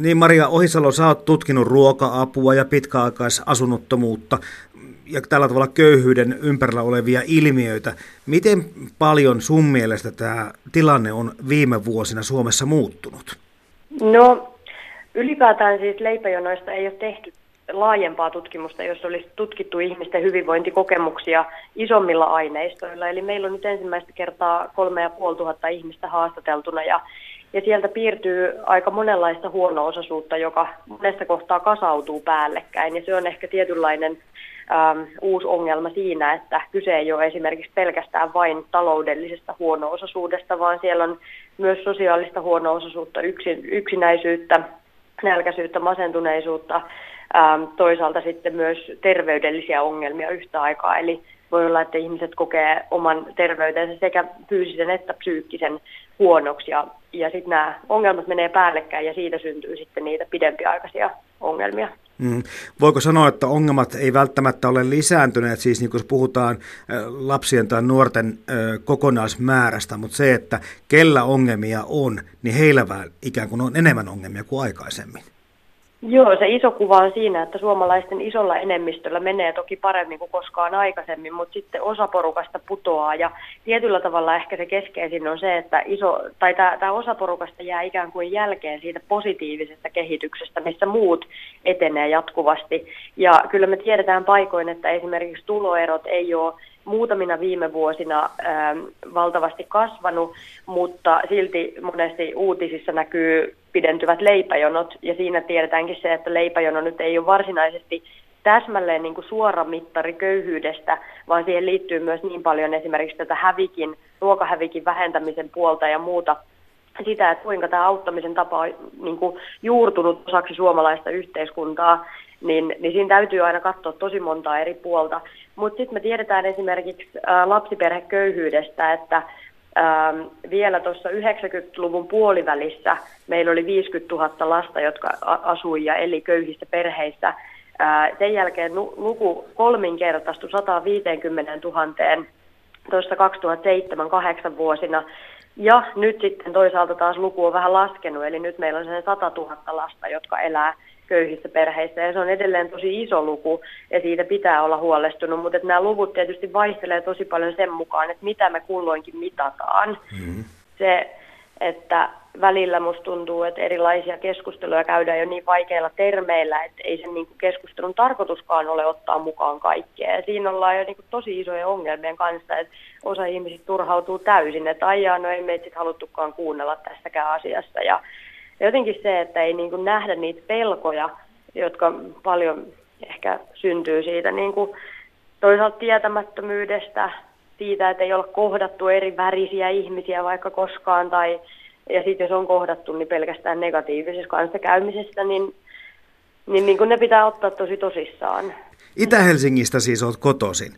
Niin Maria Ohisalo, sä oot tutkinut ruoka-apua ja pitkäaikaisasunnottomuutta ja tällä tavalla köyhyyden ympärillä olevia ilmiöitä. Miten paljon sun mielestä tämä tilanne on viime vuosina Suomessa muuttunut? No ylipäätään siis leipäjonoista ei ole tehty laajempaa tutkimusta, jos olisi tutkittu ihmisten hyvinvointikokemuksia isommilla aineistoilla. Eli meillä on nyt ensimmäistä kertaa kolme ja puoli tuhatta ihmistä haastateltuna ja, ja sieltä piirtyy aika monenlaista huono-osaisuutta, joka monesta kohtaa kasautuu päällekkäin ja se on ehkä tietynlainen ähm, uusi ongelma siinä, että kyse ei ole esimerkiksi pelkästään vain taloudellisesta huono-osaisuudesta, vaan siellä on myös sosiaalista huono-osaisuutta, yksin, yksinäisyyttä, nälkäisyyttä, masentuneisuutta, toisaalta sitten myös terveydellisiä ongelmia yhtä aikaa. Eli voi olla, että ihmiset kokee oman terveytensä sekä fyysisen että psyykkisen huonoksi ja, ja sitten nämä ongelmat menee päällekkäin ja siitä syntyy sitten niitä pidempiaikaisia ongelmia. Mm. Voiko sanoa, että ongelmat ei välttämättä ole lisääntyneet, siis niin kun puhutaan lapsien tai nuorten kokonaismäärästä, mutta se, että kellä ongelmia on, niin heillä ikään kuin on enemmän ongelmia kuin aikaisemmin. Joo, se iso kuva on siinä, että suomalaisten isolla enemmistöllä menee toki paremmin kuin koskaan aikaisemmin, mutta sitten osa porukasta putoaa ja tietyllä tavalla ehkä se keskeisin on se, että iso, tai tämä osa porukasta jää ikään kuin jälkeen siitä positiivisesta kehityksestä, missä muut etenee jatkuvasti. Ja kyllä me tiedetään paikoin, että esimerkiksi tuloerot ei ole muutamina viime vuosina ähm, valtavasti kasvanut, mutta silti monesti uutisissa näkyy pidentyvät leipäjonot, ja siinä tiedetäänkin se, että leipäjono nyt ei ole varsinaisesti täsmälleen niin kuin suora mittari köyhyydestä, vaan siihen liittyy myös niin paljon esimerkiksi tätä hävikin, ruokahävikin vähentämisen puolta ja muuta. Sitä, että kuinka tämä auttamisen tapa on niin kuin juurtunut osaksi suomalaista yhteiskuntaa, niin, niin siinä täytyy aina katsoa tosi montaa eri puolta. Mutta sitten me tiedetään esimerkiksi ä, lapsiperheköyhyydestä, että ä, vielä tuossa 90-luvun puolivälissä meillä oli 50 000 lasta, jotka asui ja eli köyhissä perheissä. Ä, sen jälkeen luku kolminkertaistui 150 000 tuossa 2007-2008 vuosina. Ja nyt sitten toisaalta taas luku on vähän laskenut, eli nyt meillä on sen 100 000 lasta, jotka elää köyhissä perheissä ja se on edelleen tosi iso luku ja siitä pitää olla huolestunut, mutta nämä luvut tietysti vaihtelee tosi paljon sen mukaan, että mitä me kulloinkin mitataan. Mm-hmm. Se, että välillä musta tuntuu, että erilaisia keskusteluja käydään jo niin vaikeilla termeillä, että ei sen niin keskustelun tarkoituskaan ole ottaa mukaan kaikkea. Ja siinä ollaan jo niin tosi isoja ongelmien kanssa, että osa ihmisistä turhautuu täysin, että aijaa, no ei meitä sitten haluttukaan kuunnella tässäkään asiassa. Ja ja jotenkin se, että ei niin kuin nähdä niitä pelkoja, jotka paljon ehkä syntyy siitä niin kuin toisaalta tietämättömyydestä, siitä, että ei ole kohdattu eri värisiä ihmisiä vaikka koskaan, tai ja sitten jos on kohdattu, niin pelkästään negatiivisessa kanssakäymisessä, niin, niin, niin kuin ne pitää ottaa tosi tosissaan. Itä-Helsingistä siis olet kotoisin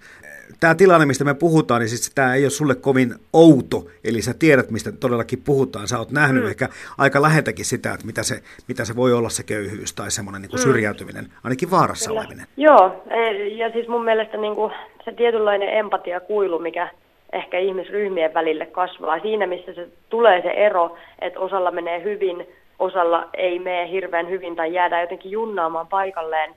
tämä tilanne, mistä me puhutaan, niin siis tämä ei ole sulle kovin outo, eli sä tiedät, mistä todellakin puhutaan. Sä oot nähnyt mm. ehkä aika läheltäkin sitä, että mitä se, mitä se voi olla se köyhyys tai semmoinen niin kuin mm. syrjäytyminen, ainakin vaarassa Kyllä. oleminen. Joo, e, ja siis mun mielestä niin kuin se tietynlainen empatiakuilu, mikä ehkä ihmisryhmien välille kasvaa, siinä missä se tulee se ero, että osalla menee hyvin, osalla ei mene hirveän hyvin tai jäädään jotenkin junnaamaan paikalleen,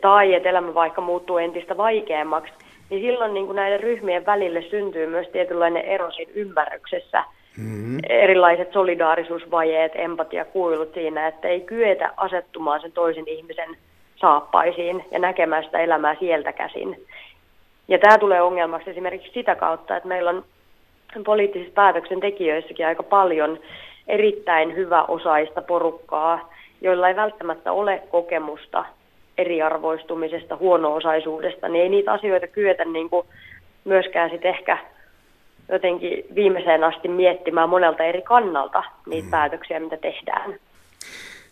tai että elämä vaikka muuttuu entistä vaikeammaksi, niin silloin niin kuin näiden ryhmien välille syntyy myös tietynlainen ero siinä ymmärryksessä. Mm-hmm. Erilaiset solidaarisuusvajeet, empatiakuilut siinä, että ei kyetä asettumaan sen toisen ihmisen saappaisiin ja näkemään sitä elämää sieltä käsin. Ja tämä tulee ongelmaksi esimerkiksi sitä kautta, että meillä on poliittisissa päätöksentekijöissäkin aika paljon erittäin hyvä osaista porukkaa, joilla ei välttämättä ole kokemusta eriarvoistumisesta, huono-osaisuudesta, niin ei niitä asioita kyetä niin kuin myöskään sit ehkä jotenkin viimeiseen asti miettimään monelta eri kannalta niitä mm. päätöksiä, mitä tehdään.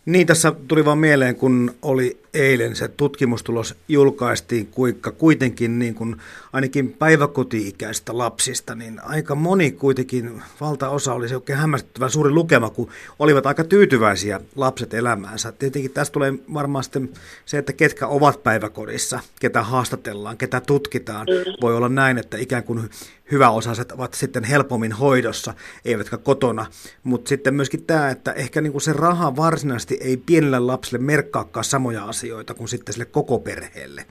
Niin, tässä tuli vaan mieleen, kun oli eilen se tutkimustulos julkaistiin, kuinka kuitenkin niin kuin ainakin päiväkoti-ikäistä lapsista, niin aika moni kuitenkin, valtaosa oli se oikein hämmästyttävän suuri lukema, kun olivat aika tyytyväisiä lapset elämäänsä. Tietenkin tästä tulee varmaan sitten se, että ketkä ovat päiväkodissa, ketä haastatellaan, ketä tutkitaan. Mm. Voi olla näin, että ikään kuin hyväosaiset ovat sitten helpommin hoidossa, eivätkä kotona. Mutta sitten myöskin tämä, että ehkä niin kuin se raha varsinaisesti ei pienelle lapselle merkkaakaan samoja asioita kuin sitten sille koko perheelle.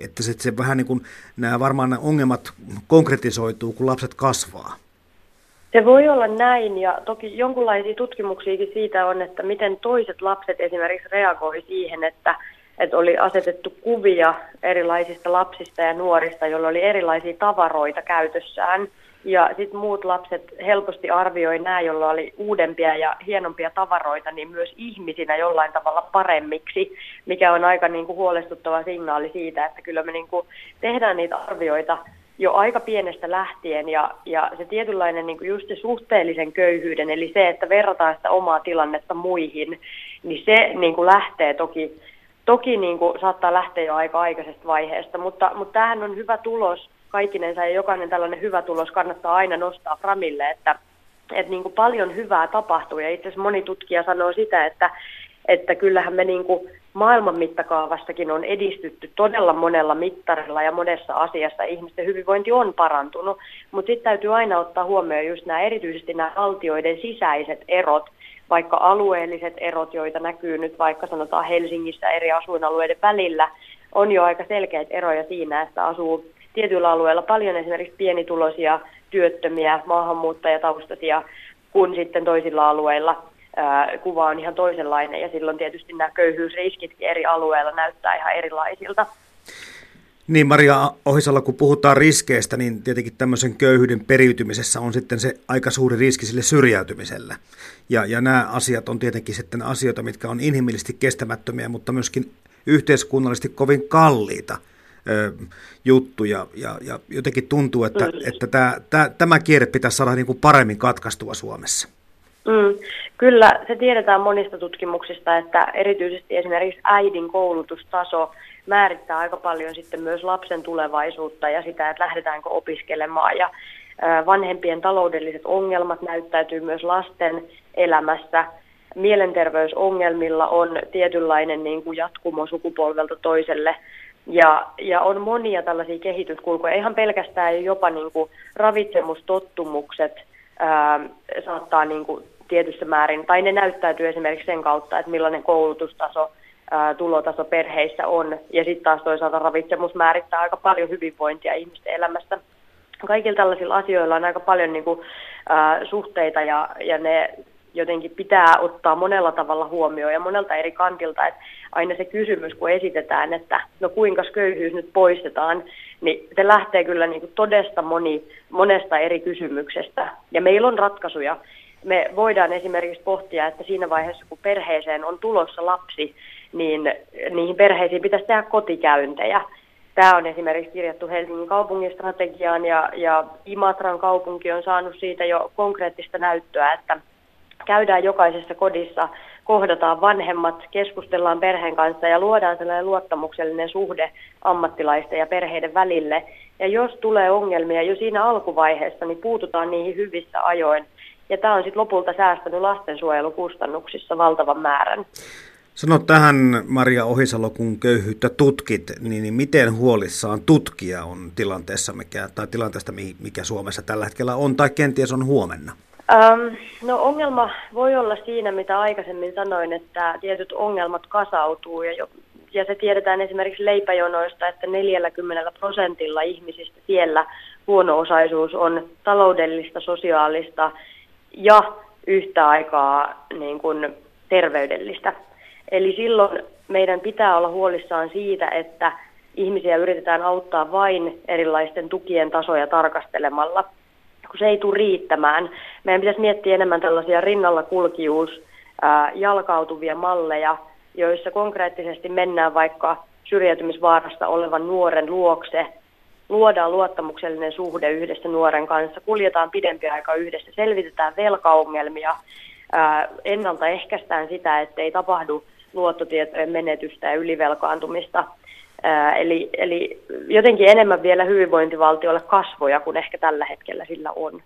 Että sitten se vähän niin kuin, nämä varmaan nämä ongelmat konkretisoituu, kun lapset kasvaa. Se voi olla näin ja toki jonkinlaisia tutkimuksiakin siitä on, että miten toiset lapset esimerkiksi reagoi siihen, että, että oli asetettu kuvia erilaisista lapsista ja nuorista, joilla oli erilaisia tavaroita käytössään. Ja sitten muut lapset helposti arvioi nämä, joilla oli uudempia ja hienompia tavaroita, niin myös ihmisinä jollain tavalla paremmiksi, mikä on aika niin kuin huolestuttava signaali siitä, että kyllä me niin kuin tehdään niitä arvioita jo aika pienestä lähtien ja, ja se tietynlainen niin kuin just se suhteellisen köyhyyden, eli se, että verrataan sitä omaa tilannetta muihin, niin se niin kuin lähtee toki, toki niin kuin saattaa lähteä jo aika aikaisesta vaiheesta, mutta, mutta tämähän on hyvä tulos kaikkinensa ja jokainen tällainen hyvä tulos kannattaa aina nostaa framille, että, että niin kuin paljon hyvää tapahtuu ja itse asiassa moni tutkija sanoo sitä, että, että kyllähän me niin kuin maailman mittakaavastakin on edistytty todella monella mittarilla ja monessa asiassa. Ihmisten hyvinvointi on parantunut, mutta sitten täytyy aina ottaa huomioon just nämä erityisesti nämä valtioiden sisäiset erot, vaikka alueelliset erot, joita näkyy nyt vaikka sanotaan Helsingissä eri asuinalueiden välillä, on jo aika selkeät eroja siinä, että asuu tietyillä alueilla paljon esimerkiksi pienituloisia, työttömiä, maahanmuuttajataustaisia, kun sitten toisilla alueilla kuva on ihan toisenlainen ja silloin tietysti nämä köyhyysriskitkin eri alueilla näyttää ihan erilaisilta. Niin Maria Ohisalla, kun puhutaan riskeistä, niin tietenkin tämmöisen köyhyyden periytymisessä on sitten se aika suuri riski sille syrjäytymiselle. Ja, ja nämä asiat on tietenkin sitten asioita, mitkä on inhimillisesti kestämättömiä, mutta myöskin yhteiskunnallisesti kovin kalliita ö, juttuja. Ja, ja jotenkin tuntuu, että, mm. että tämä, tämä, tämä kierre pitäisi saada niin kuin paremmin katkaistua Suomessa. Mm, kyllä, se tiedetään monista tutkimuksista, että erityisesti esimerkiksi äidin koulutustaso määrittää aika paljon sitten myös lapsen tulevaisuutta ja sitä, että lähdetäänkö opiskelemaan. Ja vanhempien taloudelliset ongelmat näyttäytyy myös lasten elämässä. Mielenterveysongelmilla on tietynlainen niin kuin jatkumo sukupolvelta toiselle. Ja, ja on monia tällaisia kehityskulkuja, ihan pelkästään jopa niin kuin ravitsemustottumukset ää, saattaa niin kuin tietyssä määrin, tai ne näyttäytyy esimerkiksi sen kautta, että millainen koulutustaso, ää, tulotaso perheissä on, ja sitten taas toisaalta ravitsemus määrittää aika paljon hyvinvointia ihmisten elämästä. Kaikilla tällaisilla asioilla on aika paljon niin kuin, ää, suhteita, ja, ja ne jotenkin pitää ottaa monella tavalla huomioon ja monelta eri kantilta, että aina se kysymys, kun esitetään, että no kuinka köyhyys nyt poistetaan, niin se lähtee kyllä niin kuin todesta moni, monesta eri kysymyksestä. Ja meillä on ratkaisuja, me voidaan esimerkiksi pohtia, että siinä vaiheessa, kun perheeseen on tulossa lapsi, niin niihin perheisiin pitäisi tehdä kotikäyntejä. Tämä on esimerkiksi kirjattu Helsingin kaupungin strategiaan ja, ja Imatran kaupunki on saanut siitä jo konkreettista näyttöä, että käydään jokaisessa kodissa, kohdataan vanhemmat, keskustellaan perheen kanssa ja luodaan sellainen luottamuksellinen suhde ammattilaisten ja perheiden välille. Ja jos tulee ongelmia jo siinä alkuvaiheessa, niin puututaan niihin hyvissä ajoin ja tämä on sitten lopulta säästänyt lastensuojelukustannuksissa valtavan määrän. Sano tähän, Maria Ohisalo, kun köyhyyttä tutkit, niin, niin miten huolissaan tutkija on tilanteessa, mikä, tai tilanteesta, mikä Suomessa tällä hetkellä on, tai kenties on huomenna? Ähm, no ongelma voi olla siinä, mitä aikaisemmin sanoin, että tietyt ongelmat kasautuu, ja, jo, ja se tiedetään esimerkiksi leipäjonoista, että 40 prosentilla ihmisistä siellä huono-osaisuus on taloudellista, sosiaalista ja yhtä aikaa niin kuin terveydellistä. Eli silloin meidän pitää olla huolissaan siitä, että ihmisiä yritetään auttaa vain erilaisten tukien tasoja tarkastelemalla, kun se ei tule riittämään. Meidän pitäisi miettiä enemmän tällaisia rinnalla kulkijuus, jalkautuvia malleja, joissa konkreettisesti mennään vaikka syrjäytymisvaarasta olevan nuoren luokse luodaan luottamuksellinen suhde yhdessä nuoren kanssa, kuljetaan pidempi aika yhdessä, selvitetään velkaongelmia, ennaltaehkäistään sitä, ettei tapahdu luottotietojen menetystä ja ylivelkaantumista. Eli, eli jotenkin enemmän vielä hyvinvointivaltiolle kasvoja kuin ehkä tällä hetkellä sillä on.